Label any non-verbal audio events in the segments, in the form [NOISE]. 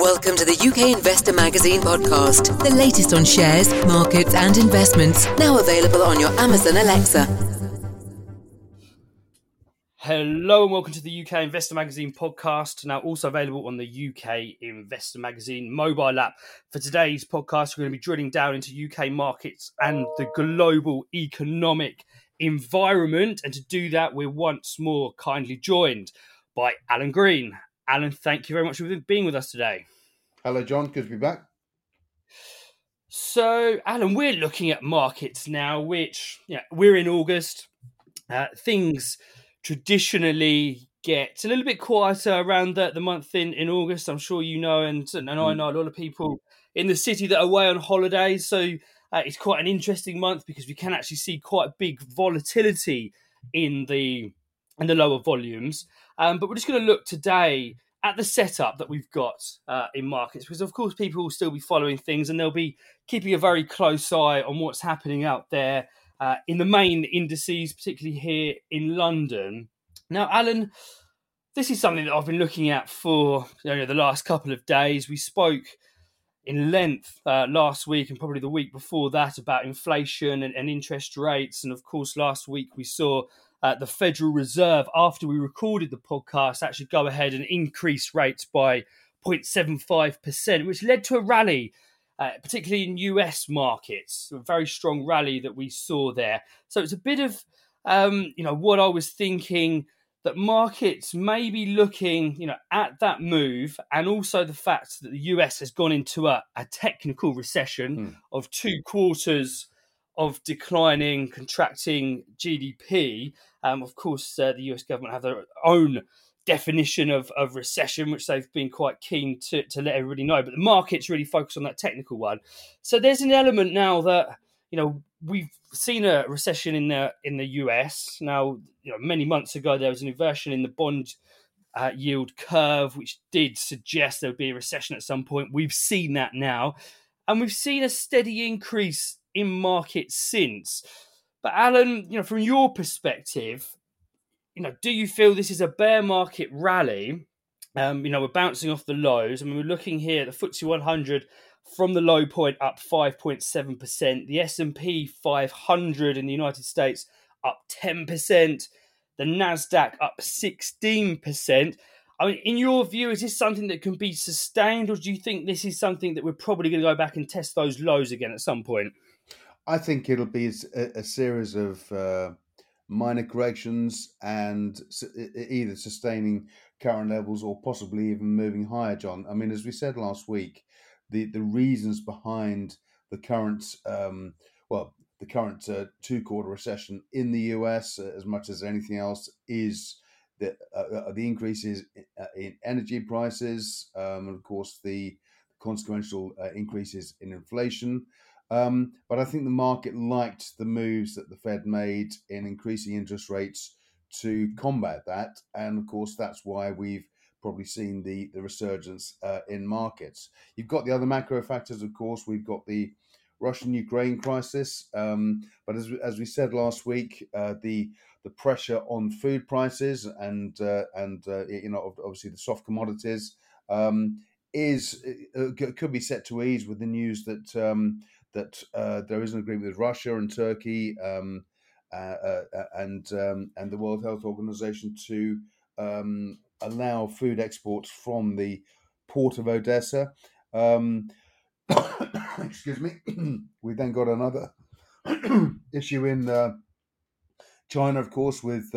Welcome to the UK Investor Magazine podcast, the latest on shares, markets, and investments, now available on your Amazon Alexa. Hello and welcome to the UK Investor Magazine podcast, now also available on the UK Investor Magazine mobile app. For today's podcast, we're going to be drilling down into UK markets and the global economic environment. And to do that, we're once more kindly joined by Alan Green. Alan, thank you very much for being with us today. Hello, John. Good to be back. So, Alan, we're looking at markets now, which yeah, we're in August. Uh, things traditionally get a little bit quieter around the, the month in, in August. I'm sure you know, and, and I mm. know a lot of people in the city that are away on holidays. So uh, it's quite an interesting month because we can actually see quite big volatility in the in the lower volumes. Um, but we're just going to look today at the setup that we've got uh, in markets because, of course, people will still be following things and they'll be keeping a very close eye on what's happening out there uh, in the main indices, particularly here in London. Now, Alan, this is something that I've been looking at for you know, the last couple of days. We spoke in length uh, last week and probably the week before that about inflation and, and interest rates. And of course, last week we saw uh, the Federal Reserve, after we recorded the podcast, actually go ahead and increase rates by 0.75%, which led to a rally, uh, particularly in US markets, a very strong rally that we saw there. So it's a bit of, um, you know, what I was thinking that markets may be looking, you know, at that move, and also the fact that the US has gone into a, a technical recession mm. of two quarters of declining, contracting GDP. Um, of course, uh, the US government have their own definition of, of recession, which they've been quite keen to, to let everybody know. But the market's really focused on that technical one. So there's an element now that, you know, we've seen a recession in the in the US. Now, you know, many months ago there was an inversion in the bond uh, yield curve, which did suggest there would be a recession at some point. We've seen that now. And we've seen a steady increase in markets since. But Alan, you know, from your perspective, you know, do you feel this is a bear market rally? Um, you know, we're bouncing off the lows. I mean, we're looking here at the FTSE 100 from the low point up 5.7%. The S&P 500 in the United States up 10%. The Nasdaq up 16%. I mean, in your view, is this something that can be sustained, or do you think this is something that we're probably going to go back and test those lows again at some point? I think it'll be a, a series of uh, minor corrections and either sustaining current levels or possibly even moving higher, John. I mean, as we said last week, the, the reasons behind the current, um, well, the current uh, two quarter recession in the US, uh, as much as anything else, is the, uh, uh the increases uh, in energy prices, um, and of course, the consequential uh, increases in inflation. Um, but I think the market liked the moves that the Fed made in increasing interest rates to combat that. And of course, that's why we've probably seen the, the resurgence uh, in markets. You've got the other macro factors, of course. We've got the Russian Ukraine crisis. Um, but as, as we said last week, uh, the the pressure on food prices and uh, and uh, you know obviously the soft commodities um, is uh, could be set to ease with the news that um, that uh, there is an agreement with Russia and Turkey um, uh, uh, uh, and um, and the World Health Organization to um, allow food exports from the port of Odessa. Um, [COUGHS] excuse me. [COUGHS] we then got another [COUGHS] issue in uh, China, of course, with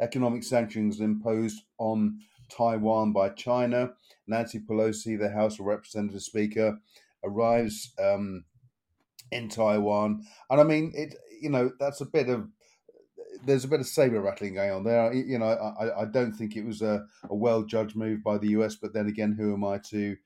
economic sanctions imposed on Taiwan by China. Nancy Pelosi, the House of Representatives Speaker, arrives um, in Taiwan. And I mean, it you know that's a bit of there's a bit of saber rattling going on there. You know, I, I don't think it was a, a well judged move by the US, but then again, who am I to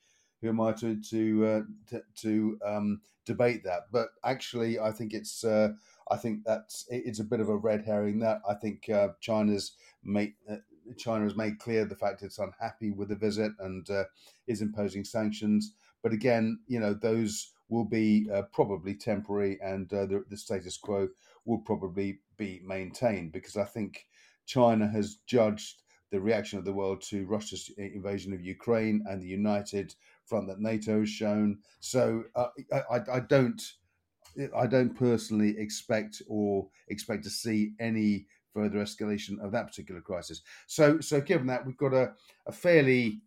who am I to to uh, to, to um, debate that? But actually, I think it's uh, I think that's it's a bit of a red herring. That I think uh, China's made. Uh, China has made clear the fact it's unhappy with the visit and uh, is imposing sanctions. But again, you know, those will be uh, probably temporary and uh, the, the, status quo will probably be maintained because I think China has judged the reaction of the world to Russia's invasion of Ukraine and the united front that NATO has shown. So uh, I, I, don't I don't personally expect or expect to see any further escalation of that particular crisis. So so given that we've got a, a fairly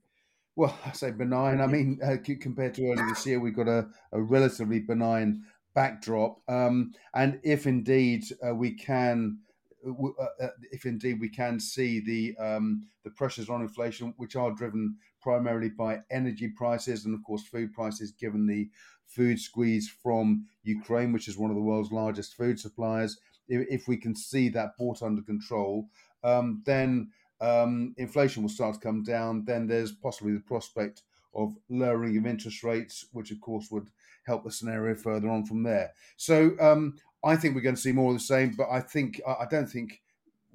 well, [LAUGHS] I say benign. I mean, uh, compared to earlier this year, we've got a, a relatively benign backdrop. Um, and if indeed uh, we can uh, uh, if indeed we can see the um, the pressures on inflation, which are driven primarily by energy prices and of course food prices, given the food squeeze from Ukraine, which is one of the world's largest food suppliers. If, if we can see that brought under control, um, then um, inflation will start to come down. Then there's possibly the prospect of lowering of interest rates, which of course would help the scenario further on from there. So um, I think we're going to see more of the same, but I think I don't think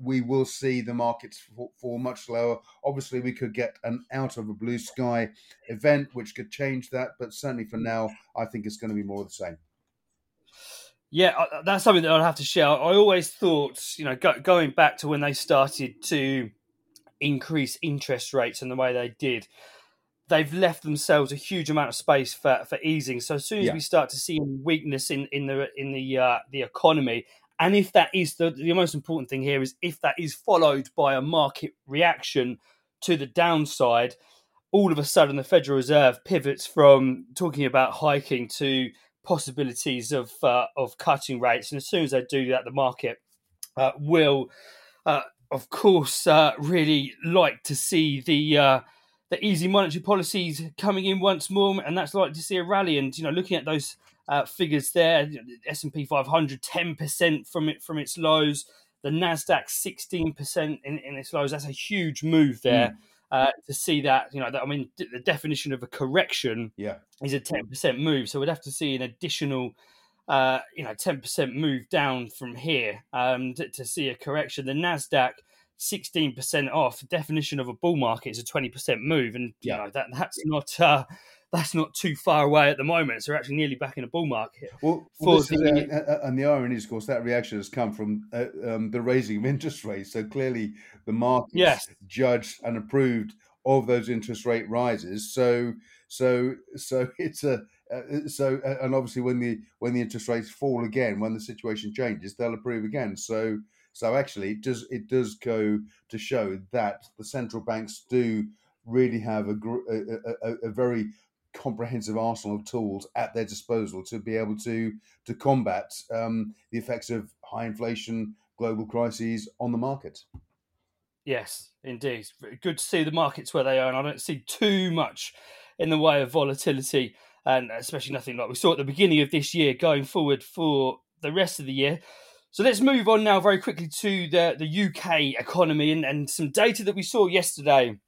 we will see the markets fall much lower. Obviously, we could get an out of a blue sky event which could change that, but certainly for now, I think it's going to be more of the same. Yeah, that's something that I'll have to share. I always thought, you know, go, going back to when they started to increase interest rates and the way they did, they've left themselves a huge amount of space for, for easing. So as soon as yeah. we start to see weakness in, in the in the uh, the economy, and if that is the the most important thing here is if that is followed by a market reaction to the downside, all of a sudden the Federal Reserve pivots from talking about hiking to possibilities of uh, of cutting rates, and as soon as they do that, the market uh, will. Uh, of course, uh, really like to see the uh, the easy monetary policies coming in once more, and that's likely to see a rally. And you know, looking at those uh, figures there, S and P 500 10 percent from it from its lows, the Nasdaq 16 percent in, in its lows. That's a huge move there. Mm. Uh, to see that, you know, that, I mean, the definition of a correction yeah. is a 10% move. So we'd have to see an additional, uh, you know, 10% move down from here um, to, to see a correction. The NASDAQ 16% off. Definition of a bull market is a 20% move, and yeah. you know that that's not uh, that's not too far away at the moment. So we're actually nearly back in a bull market. Well, well the, uh, uh, and the irony is, of course, that reaction has come from uh, um, the raising of interest rates. So clearly, the market yes. judged and approved of those interest rate rises. So so so [LAUGHS] it's a uh, so and obviously when the when the interest rates fall again, when the situation changes, they'll approve again. So so actually, it does it does go to show that the central banks do really have a, a, a, a very comprehensive arsenal of tools at their disposal to be able to to combat um, the effects of high inflation, global crises on the market. Yes, indeed. Good to see the markets where they are, and I don't see too much in the way of volatility, and especially nothing like we saw at the beginning of this year going forward for the rest of the year. So let's move on now very quickly to the, the UK economy and, and some data that we saw yesterday,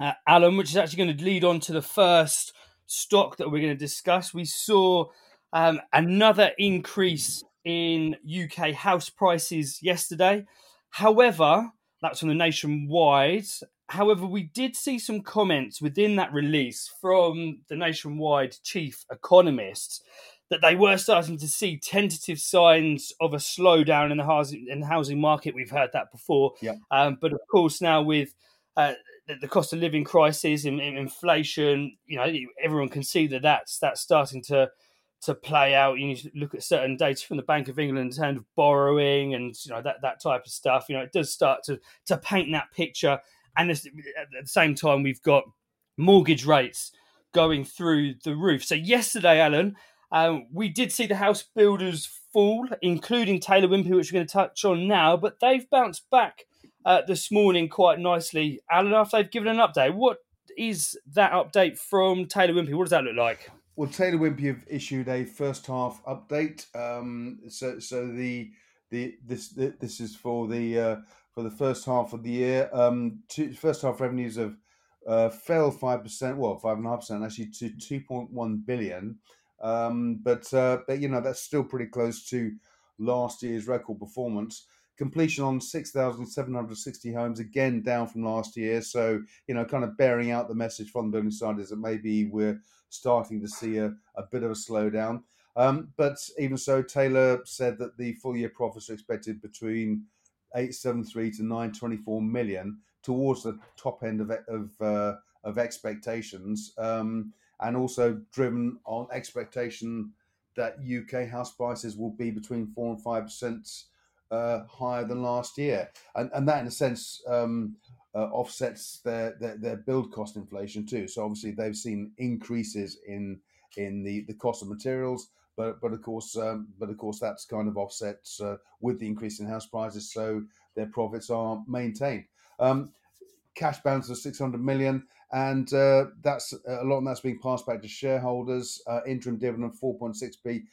uh, Alan, which is actually going to lead on to the first stock that we're going to discuss. We saw um, another increase in UK house prices yesterday. However, that's on the nationwide. However, we did see some comments within that release from the nationwide chief economists that they were starting to see tentative signs of a slowdown in the housing in the housing market. We've heard that before, yeah. Um, but of course now with uh, the, the, cost of living crisis and, and, inflation, you know, everyone can see that that's that's starting to to play out. You need to look at certain data from the Bank of England in terms of borrowing and you know that that type of stuff. You know, it does start to to paint that picture. And at the same time, we've got mortgage rates going through the roof. So yesterday, Alan, um, we did see the house builders fall, including Taylor Wimpey, which we're going to touch on now, but they've bounced back uh, this morning quite nicely. Alan, after they've given an update, what is that update from Taylor Wimpey? What does that look like? Well, Taylor Wimpey have issued a first half update. Um, so, so the the this this is for the uh, for the first half of the year. Um, two, first half revenues have uh, fell five percent, well, five and a half percent actually to two point one billion. Um, but uh, but you know that's still pretty close to last year's record performance. Completion on six thousand seven hundred sixty homes, again down from last year. So you know, kind of bearing out the message from the building side is that maybe we're starting to see a, a bit of a slowdown. Um, but even so, Taylor said that the full year profits are expected between 873 to 924 million towards the top end of of, uh, of expectations, um, and also driven on expectation that UK house prices will be between four and five percent uh, higher than last year, and and that in a sense um, uh, offsets their, their, their build cost inflation too. So obviously they've seen increases in in the, the cost of materials, but but of course um, but of course that's kind of offset uh, with the increase in house prices, so their profits are maintained. Um, cash balance of 600 million, and uh, that's a lot of that's being passed back to shareholders. Uh, interim dividend 4.6p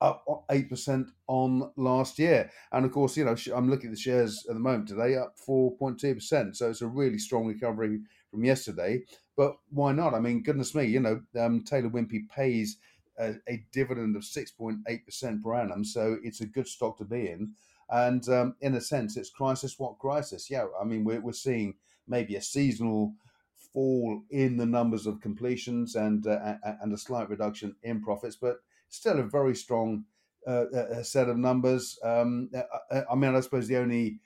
up 8% on last year. And of course, you know, I'm looking at the shares at the moment today, up 4.2%. So it's a really strong recovery from yesterday. But why not? I mean, goodness me, you know, um, Taylor Wimpey pays a, a dividend of 6.8% per annum. So it's a good stock to be in. And um, in a sense, it's crisis what crisis. Yeah, I mean, we're, we're seeing maybe a seasonal fall in the numbers of completions and uh, and a slight reduction in profits, but still a very strong uh, uh set of numbers. Um, uh, uh, I mean, I suppose the only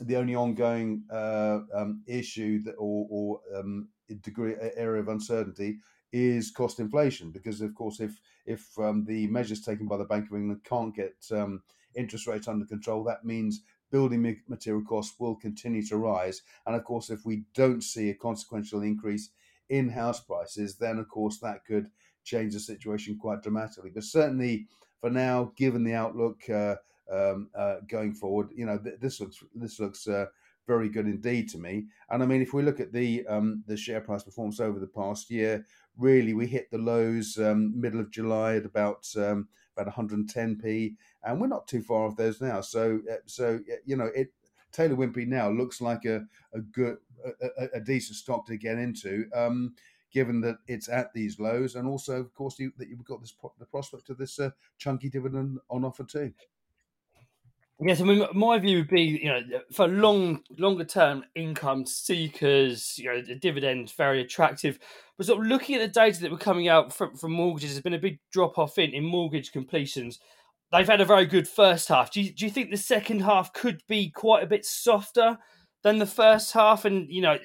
the only ongoing uh, um, issue that, or, or um, degree area of uncertainty is cost inflation, because of course, if if um, the measures taken by the Bank of England can't get um, interest rates under control, that means building material costs will continue to rise. And of course, if we don't see a consequential increase in house prices, then of course that could change the situation quite dramatically. But certainly for now, given the outlook uh, um, uh, going forward, you know th- this looks this looks uh, very good indeed to me. And I mean, if we look at the um, the share price performance over the past year, really we hit the lows um, middle of July at about um, about 110p, and we're not too far off those now. So uh, so you know it. Taylor Wimpey now looks like a, a good a, a decent stock to get into. Um, given that it's at these lows, and also, of course, you, that you've got this the prospect of this uh, chunky dividend on offer too. Yes, I mean my view would be, you know, for long, longer term income seekers, you know, the dividend's very attractive. But sort of looking at the data that were coming out from, from mortgages, there's been a big drop off in in mortgage completions. They've had a very good first half. Do you, do you think the second half could be quite a bit softer than the first half? And you know,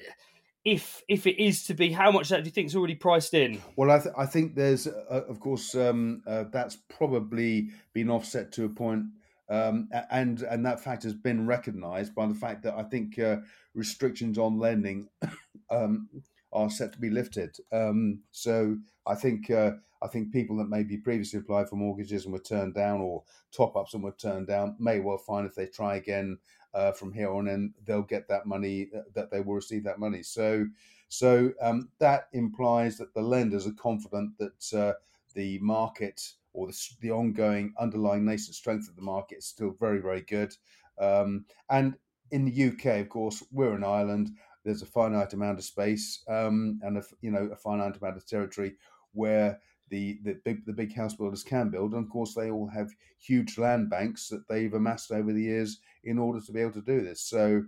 if if it is to be, how much that do you think is already priced in? Well, I, th- I think there's, uh, of course, um, uh, that's probably been offset to a point, um, and and that fact has been recognised by the fact that I think uh, restrictions on lending [COUGHS] um, are set to be lifted. Um, so I think uh, I think people that maybe previously applied for mortgages and were turned down, or top ups and were turned down, may well find if they try again uh, from here on in, they'll get that money, uh, that they will receive that money. So, so um, that implies that the lenders are confident that uh, the market or the, the ongoing underlying nascent strength of the market is still very, very good. Um, and in the UK, of course, we're an island. There's a finite amount of space um, and a, you know a finite amount of territory where the, the big the big house builders can build. And of course, they all have huge land banks that they've amassed over the years in order to be able to do this. So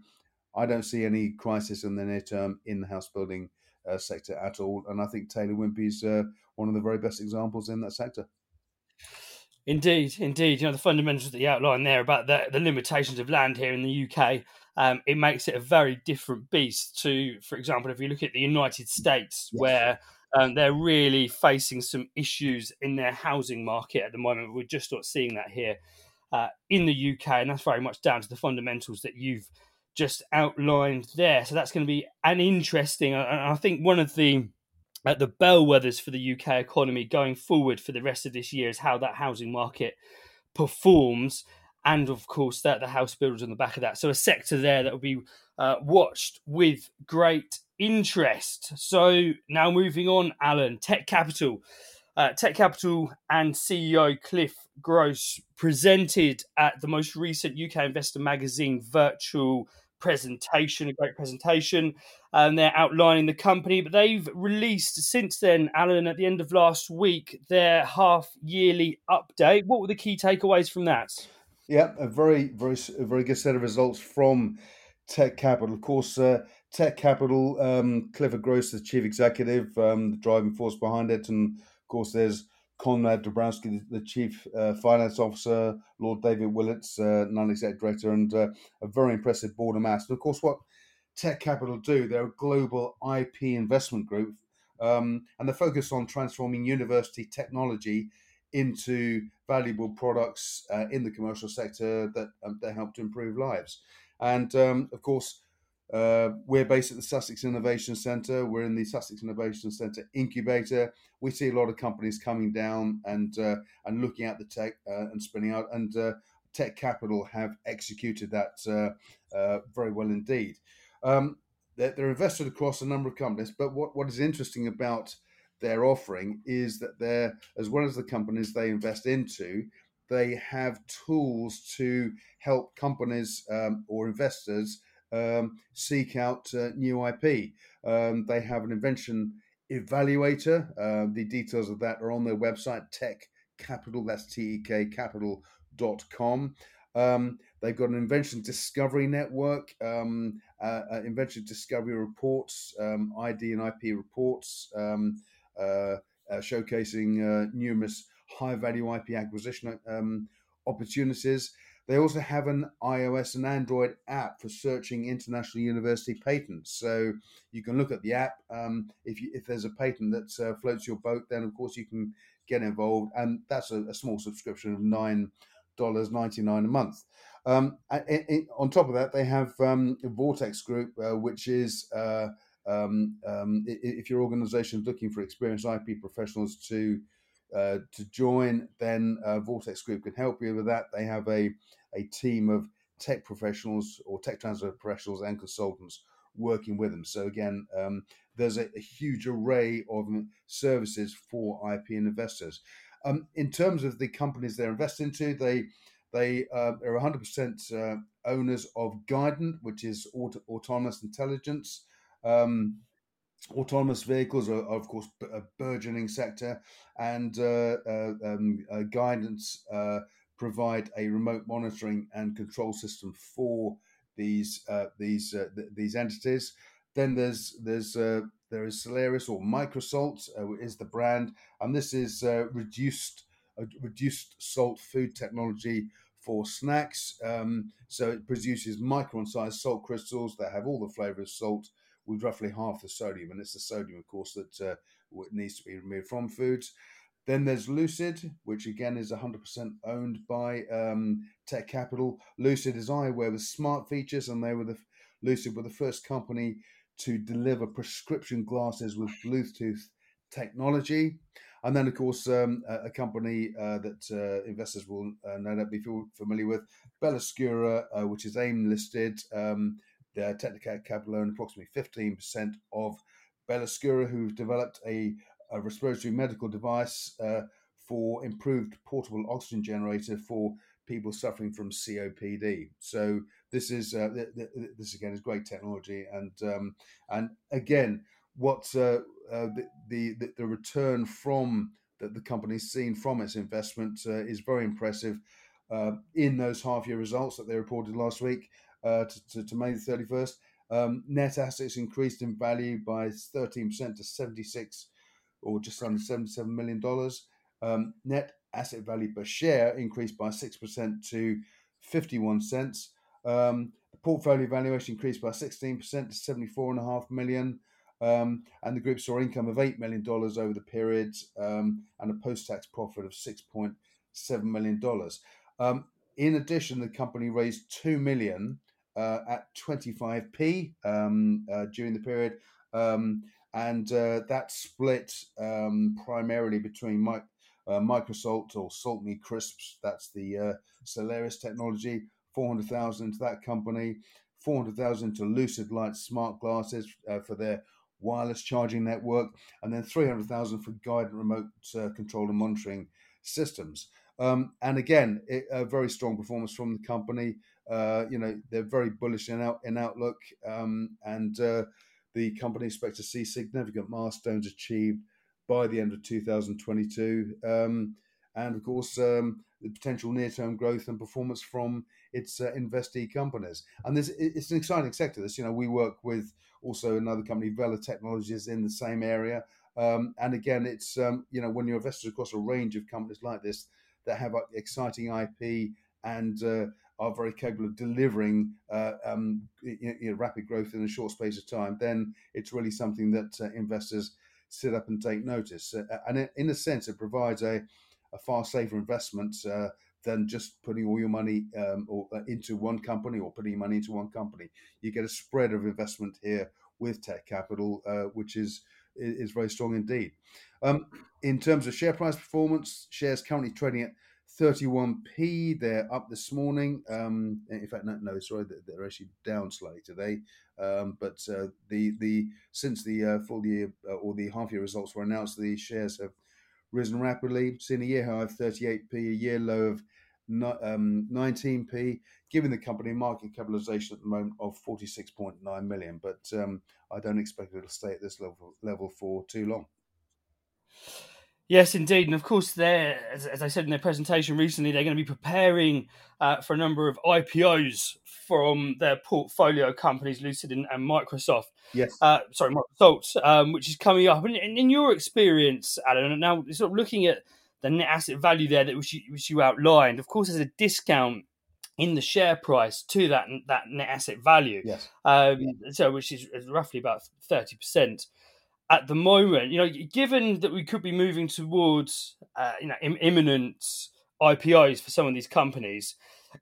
I don't see any crisis in the near term in the house building uh, sector at all. And I think Taylor Wimpey's uh, one of the very best examples in that sector. Indeed, indeed. You know, the fundamentals that you outlined there about the, the limitations of land here in the UK, um, it makes it a very different beast to, for example, if you look at the United States, yes. where um, they're really facing some issues in their housing market at the moment. We're just not seeing that here uh, in the UK, and that's very much down to the fundamentals that you've just outlined there. So that's going to be an interesting. And I think one of the uh, the bellwethers for the UK economy going forward for the rest of this year is how that housing market performs, and of course that the house builders on the back of that. So a sector there that will be uh, watched with great interest. So now moving on, Alan, Tekcapital. Uh, Tekcapital and CEO Cliff Gross presented at the most recent UK Investor Magazine virtual presentation, a great presentation. And they're outlining the company, but they've released since then, Alan, at the end of last week, their half yearly update. What were the key takeaways from that? Yeah, a very, very, a very good set of results from Tekcapital. Of course, uh, Tekcapital, um, Clifford Gross, the chief executive, um, the driving force behind it, and of course, there's Konrad Dobrowski, the, the chief uh, finance officer, Lord David Willetts, uh, non-exec director, and uh, a very impressive board of mass. And of course, what Tekcapital do. They're a global IP investment group, um, and they're focused on transforming university technology into valuable products uh, in the commercial sector that um, they help to improve lives. And um, of course, uh, we're based at the Sussex Innovation Centre. We're in the Sussex Innovation Centre incubator. We see a lot of companies coming down and uh, and looking at the tech uh, and spinning out. And uh, Tekcapital have executed that uh, uh, very well indeed. Um, they're, they're, invested across a number of companies. But what, what is interesting about their offering is that they're as well as the companies they invest into, they have tools to help companies um, or investors um, seek out uh, new IP. Um, they have an invention evaluator. Uh, the details of that are on their website, Tech Capital. That's T E K Capital. Capital.com. Um, they've got an invention discovery network, um, uh, uh, invention discovery reports, um, ID and IP reports, um, uh, uh, showcasing uh, numerous high value IP acquisition um, opportunities. They also have an iOS and Android app for searching international university patents. So you can look at the app. Um, if you, if there's a patent that uh, floats your boat, then of course you can get involved, and that's a, a small subscription of nine dollars ninety nine a month. Um, on top of that, they have um, Vortex Group, uh, which is uh, um, um if your organization is looking for experienced IP professionals to uh, to join, then uh, Vortex Group can help you with that. They have a, a team of tech professionals or tech transfer professionals and consultants working with them. So again, um, there's a, a, huge array of services for IP investors. Um, in terms of the companies they're investing into, they they uh, are 100% uh, owners of Guident, which is auto- autonomous intelligence. Um, autonomous vehicles are, are, of course a burgeoning sector and uh, uh, um, uh, Guident uh, provide a remote monitoring and control system for these uh, these uh, th- these entities. Then there's there's there is Salarius or Microsalt is the brand and this is reduced reduced salt food technology for snacks. Um, so it produces micron sized salt crystals that have all the flavor of salt with roughly half the sodium, and it's the sodium, of course, that uh, needs to be removed from foods. Then there's Lucyd, which again is 100% owned by um, Tech Capital. Lucyd is eyewear with smart features, and they were the Lucyd were the first company to deliver prescription glasses with Bluetooth technology. And then, of course, um, a, a, company uh, that uh, investors will uh, no doubt be familiar with, Belluscura, uh, which is AIM listed. Um, uh, Technical Capital own approximately 15% of Belluscura, who've developed a, a respiratory medical device uh, for improved portable oxygen generator for people suffering from COPD. So this is uh, th- th- this again is great technology, and um, and again, what uh, uh, the, the, the return from that the company's seen from its investment uh, is very impressive. Uh, in those half year results that they reported last week, uh, to, to, to, May the 31st. Um, net assets increased in value by 13% to 76 or just under $77 million. Um, net asset value per share increased by 6% to 51 cents. Um, the portfolio valuation increased by 16% to 74.5 million. Um, and the group saw income of $8 million over the period um, and a post tax profit of $6.7 million. Um, in addition, the company raised $2 million uh, at 25p um, uh, during the period. Um, and uh, that split um, primarily between mi- uh, Microsalt or Salt Me Crisps, that's the uh, Salarius technology, 400,000 to that company, 400,000 to Lucyd Lyte smart glasses for their wireless charging network, and then 300,000 for Guident remote control and monitoring systems. Um, and again, it, a very strong performance from the company. Uh, you know, they're very bullish in, out, in outlook, um, and uh, the company expects to see significant milestones achieved by the end of 2022. Um, and of course, um, the potential near-term growth and performance from its uh, investee companies. And this it's an exciting sector. This, you know, we work with also another company, Vela Technologies, in the same area. Um, and again, it's um, you know when you're invested across a range of companies like this that have exciting IP and uh, are very capable of delivering uh, um, you know, rapid growth in a short space of time, then it's really something that uh, investors sit up and take notice. Uh, and it, in a sense, it provides a, a far safer investment uh, than just putting all your money um, or, uh, into one company or putting money into one company. You get a spread of investment here with Tekcapital, uh, which is is very strong indeed. Um, in terms of share price performance, shares currently trading at 31p. They're up this morning. Um, in fact, no, no, sorry, they're actually down slightly today. Um, but uh, the the since the uh, full year uh, or the half year results were announced, the shares have risen rapidly. Seen a year high of 38p, a year low of um, 19p, giving the company market capitalization at the moment of 46.9 million. But um, I don't expect it to stay at this level level for too long. Yes, indeed, and of course, they're as, as I said in their presentation recently, they're going to be preparing uh, for a number of IPOs from their portfolio companies, Lucyd and, and Microsoft. Yes, uh, sorry, Microsoft, um, which is coming up. And, in your experience, Alan, now sort of looking at the net asset value there that which you, which you outlined, of course, there's a discount in the share price to that that net asset value. Yes. Um, so which is roughly about thirty percent at the moment. You know, given that we could be moving towards uh, you know Im- imminent IPOs for some of these companies,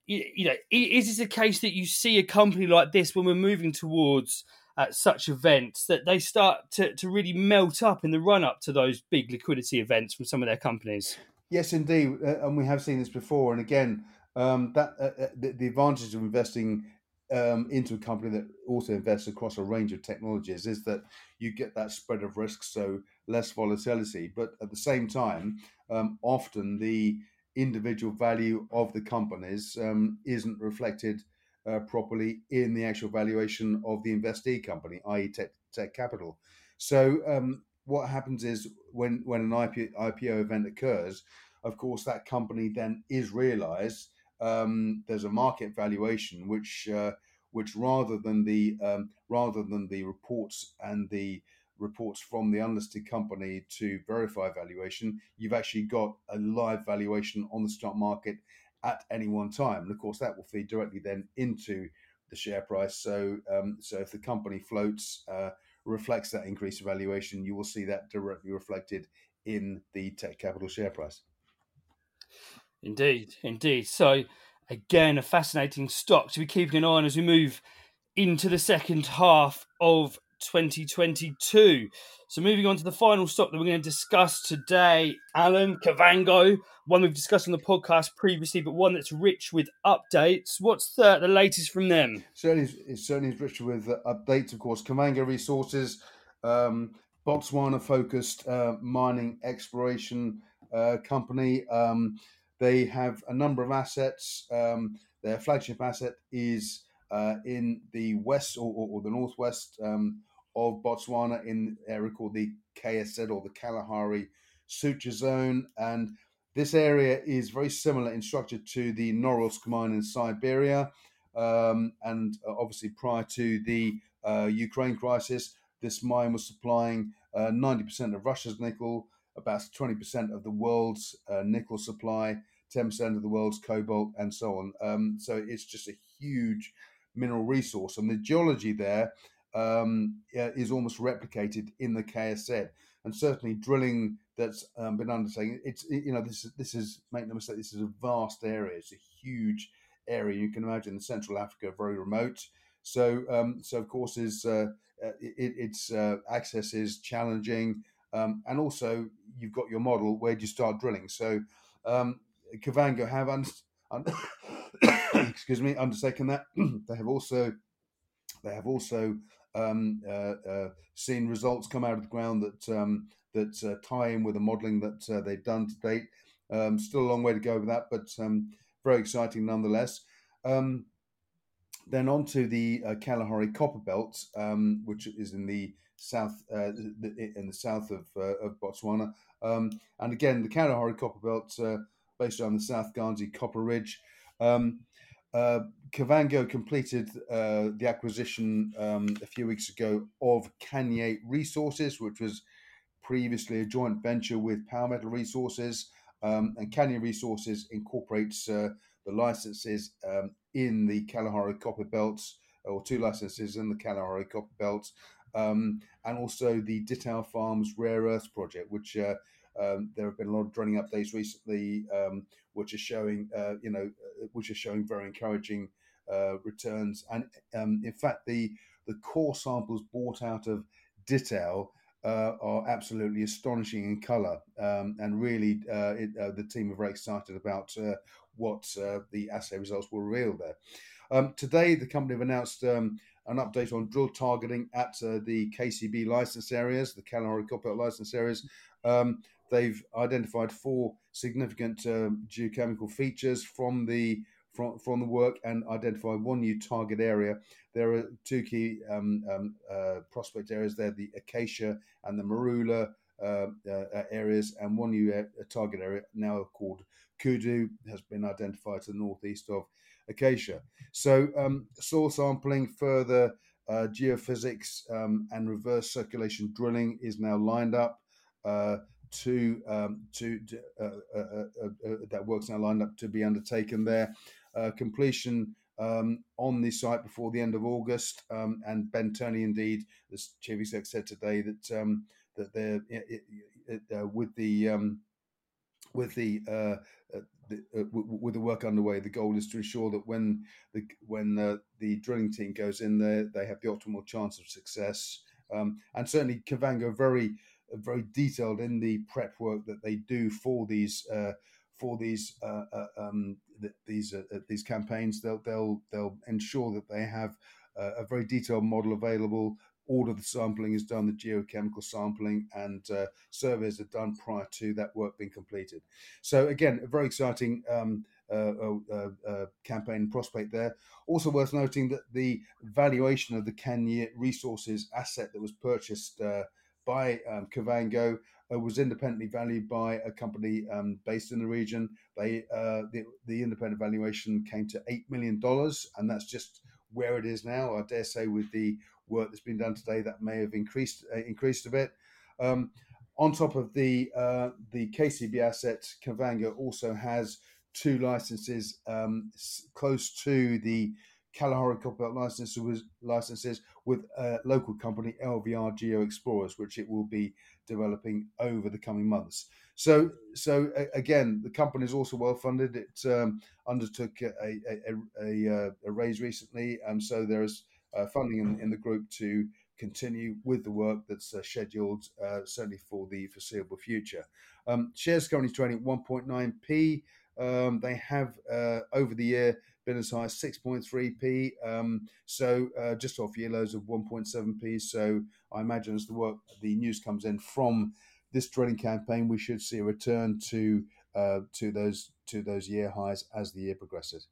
you, you, know, is this a case that you see a company like this when we're moving towards uh, such events that they start to, to really melt up in the run up to those big liquidity events from some of their companies? Yes, indeed, uh, and we have seen this before. And again, um, that uh, uh, the, the, advantage of investing um, into a company that also invests across a range of technologies is that you get that spread of risk, so less volatility. But at the same time, um, often the individual value of the companies um, isn't reflected uh, properly in the actual valuation of the investee company, i.e., Tech, tech Capital. So um, what happens is when when an IPO, IPO event occurs, of course, that company then is realised um, there's a market valuation which uh, which rather than the um, rather than the reports and the reports from the unlisted company to verify valuation, you've actually got a live valuation on the stock market at any one time, and of course that will feed directly then into the share price. So um, so if the company floats. Uh, reflects that increased valuation, you will see that directly reflected in the Tekcapital share price. Indeed, indeed. So, again, a fascinating stock to be keeping an eye on as we move into the second half of 2022. So, moving on to the final stock that we're going to discuss today, Alan Kavango, one we've discussed on the podcast previously, but one that's rich with updates. What's the, the latest from them? Certainly, it certainly rich with uh, updates, of course. Kavango Resources, um, Botswana focused uh, mining exploration uh, company. Um, they have a number of assets. Um, their flagship asset is uh, in the west or, or, or the northwest um, of Botswana in an area called the KSZ or the Kalahari Suture Zone. And this area is very similar in structure to the Norilsk mine in Siberia. Um, and uh, obviously, prior to the uh, Ukraine crisis, this mine was supplying uh, 90% of Russia's nickel, about 20% of the world's uh, nickel supply, 10% of the world's cobalt, and so on. Um, so it's just a huge mineral resource. And the geology there um, is almost replicated in the KSZ. And certainly drilling that's um, been undertaken, it's, you know, this, this is, make no mistake, this is a vast area. It's a huge area. You can imagine the Central Africa, very remote. So, um, so of course, is uh, uh it, its uh, access is challenging, um, and also you've got your model. Where do you start drilling? So, um, Kavango have un- [COUGHS] excuse me undertaken that. [COUGHS] they have also they have also um, uh, uh, seen results come out of the ground that um, that uh, tie in with the modelling that uh, they've done to date. Um, still a long way to go with that, but um, very exciting nonetheless. Um, then on to the uh, Kalahari Copper Belt, um, which is in the south uh, in the south of, of Botswana. and again, the Kalahari Copper Belt based around the South Ghanzi Copper Ridge. Um, uh, Kavango completed uh, the acquisition um, a few weeks ago of Kanye Resources, which was previously a joint venture with Power Metal Resources. Um, and Kanye Resources incorporates uh, the licenses um, in the Kalahari Copper Belts, or two licenses in the Kalahari Copper Belts, um, and also the Ditau Farms Rare Earths Project, which uh, um, there have been a lot of drilling updates recently, um, which are showing, uh, you know, uh, which are showing very encouraging uh, returns. And um, in fact, the the core samples bought out of Ditau uh, are absolutely astonishing in colour, um, and really, uh, it, uh, the team are very excited about what the assay results will reveal there. Um, today, the company have announced um, an update on drill targeting at uh, the KCB license areas, the Kalahari Copper license areas. Um, they've identified four significant geochemical features from the from, from the work and identify one new target area. There are two key um, um, uh, prospect areas there the Acacia and the Marula uh, uh, areas, and one new uh, target area now called Kudu has been identified to the northeast of Acacia. So, um, soil sampling, further uh, geophysics, um, and reverse circulation drilling is now lined up. Uh, to um, to, to uh, uh, uh, uh, that work's now lined up to be undertaken there uh, completion um, on the site before the end of August. Um, and Ben Turney, indeed, as chief exec said today, that um, that they're it, it, uh, with the um, with the, uh, uh, the uh, with the work underway, the goal is to ensure that when the when the drilling team goes in there, they have the optimal chance of success. Um, and certainly, Kavango very very detailed in the prep work that they do for these uh, for these uh, uh, um, th- these uh, these campaigns. They'll they'll they'll ensure that they have a very detailed model available. All of the sampling is done, the geochemical sampling, and uh, surveys are done prior to that work being completed. So again, a very exciting um, uh, uh, campaign prospect there. Also worth noting that the valuation of the Kanye Resources asset that was purchased by um, Kavango uh, was independently valued by a company um, based in the region. They uh, the, the independent valuation came to eight million dollars, and that's just where it is now. I dare say with the work that's been done today, that may have increased uh, increased a bit. Um, on top of the uh, the KCB asset, Kavango also has two licenses um, close to the Kalahari Copper licenses, licenses with a local company, LVR Geo Explorers, which it will be developing over the coming months. So, so again, the company is also well funded. It um, undertook a, a, a, uh, a, raise recently, and so there is uh, funding in, in, the group to continue with the work that's uh, scheduled, uh, certainly for the foreseeable future. Um, shares currently trading at 1.9p. Um, they have uh, over the year been as high as 6.3p. Um, so uh, just off year lows of 1.7p. So I imagine as the work, the news comes in from this drilling campaign, we should see a return to uh, to those to those year highs as the year progresses.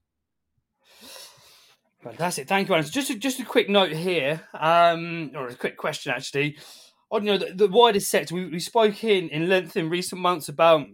Fantastic, thank you, Alan. Just a, just a quick note here, um, or a quick question actually. On you know the, the wider sector, we, we spoke in in length in recent months about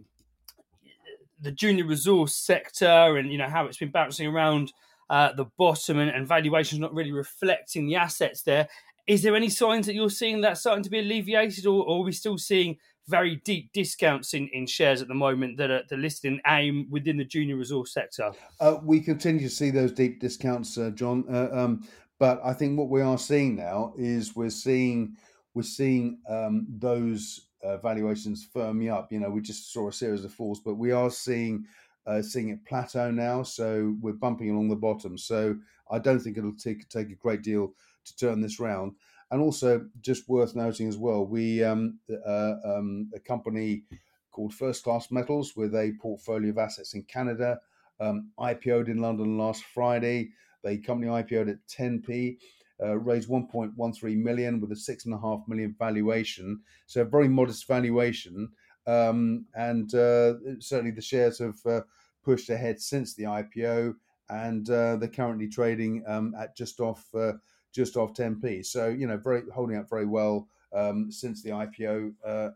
the junior resource sector and you know how it's been bouncing around uh, the bottom and, and valuations not really reflecting the assets there. Is there any signs that you're seeing that starting to be alleviated, or, or are we still seeing very deep discounts in, in shares at the moment that are, that are listed in AIM within the junior resource sector? Uh, we continue to see those deep discounts, uh, John. Uh, um, but I think what we are seeing now is we're seeing we're seeing um, those uh, valuations firming up. You know, we just saw a series of falls, but we are seeing uh, seeing it plateau now. So we're bumping along the bottom. So I don't think it'll take take a great deal to turn this round. And also, just worth noting as well, we um, uh, um, a company called First Class Metals with a portfolio of assets in Canada um, IPO'd in London last Friday. The company IPO'd at 10p uh, raised 1.13 million with a six and a half million valuation. So a very modest valuation, um, and uh, certainly the shares have uh, pushed ahead since the IPO, and uh, they're currently trading um, at just off uh, just off 10p. So you know, very holding up very well um, since the IPO. Uh,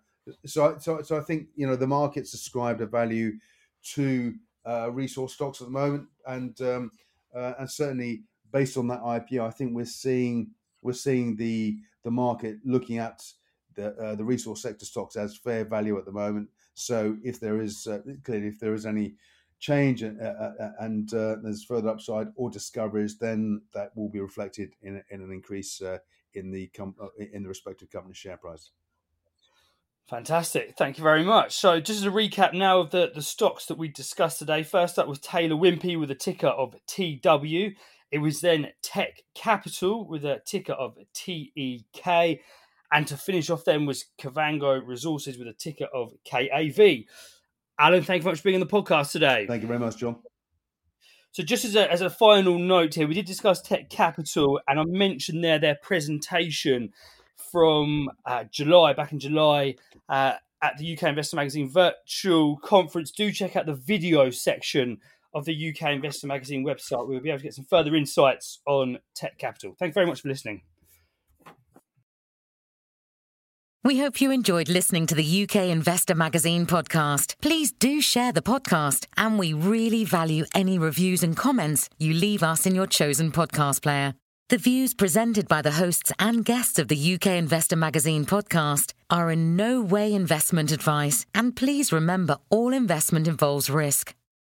so, so, so I think you know the market's ascribed a value to resource stocks at the moment, and um, and certainly based on that IPO, I think we're seeing we're seeing the the market looking at the uh, the resource sector stocks as fair value at the moment. So if there is uh, clearly if there is any change and, uh, uh, and uh, there's further upside or discoveries, then that will be reflected in, in an increase uh, in the com- uh, in the respective company share price. Fantastic. Thank you very much. So, just as a recap now of the, the stocks that we discussed today, first up was Taylor Wimpey with a ticker of TW. It was then Tech Capital with a ticker of TEK. And to finish off, then was Kavango Resources with a ticker of KAV. Alan, thank you very much for being on the podcast today. Thank you very much, John. So, just as a, as a final note here, we did discuss Tekcapital, and I mentioned there their presentation from uh, July, back in July, uh, at the UK Investor Magazine virtual conference. Do check out the video section of the UK Investor Magazine website. We'll be able to get some further insights on Tekcapital. Thank you very much for listening. We hope you enjoyed listening to the UK Investor Magazine podcast. Please do share the podcast, and we really value any reviews and comments you leave us in your chosen podcast player. The views presented by the hosts and guests of the UK Investor Magazine podcast are in no way investment advice, and please remember all investment involves risk.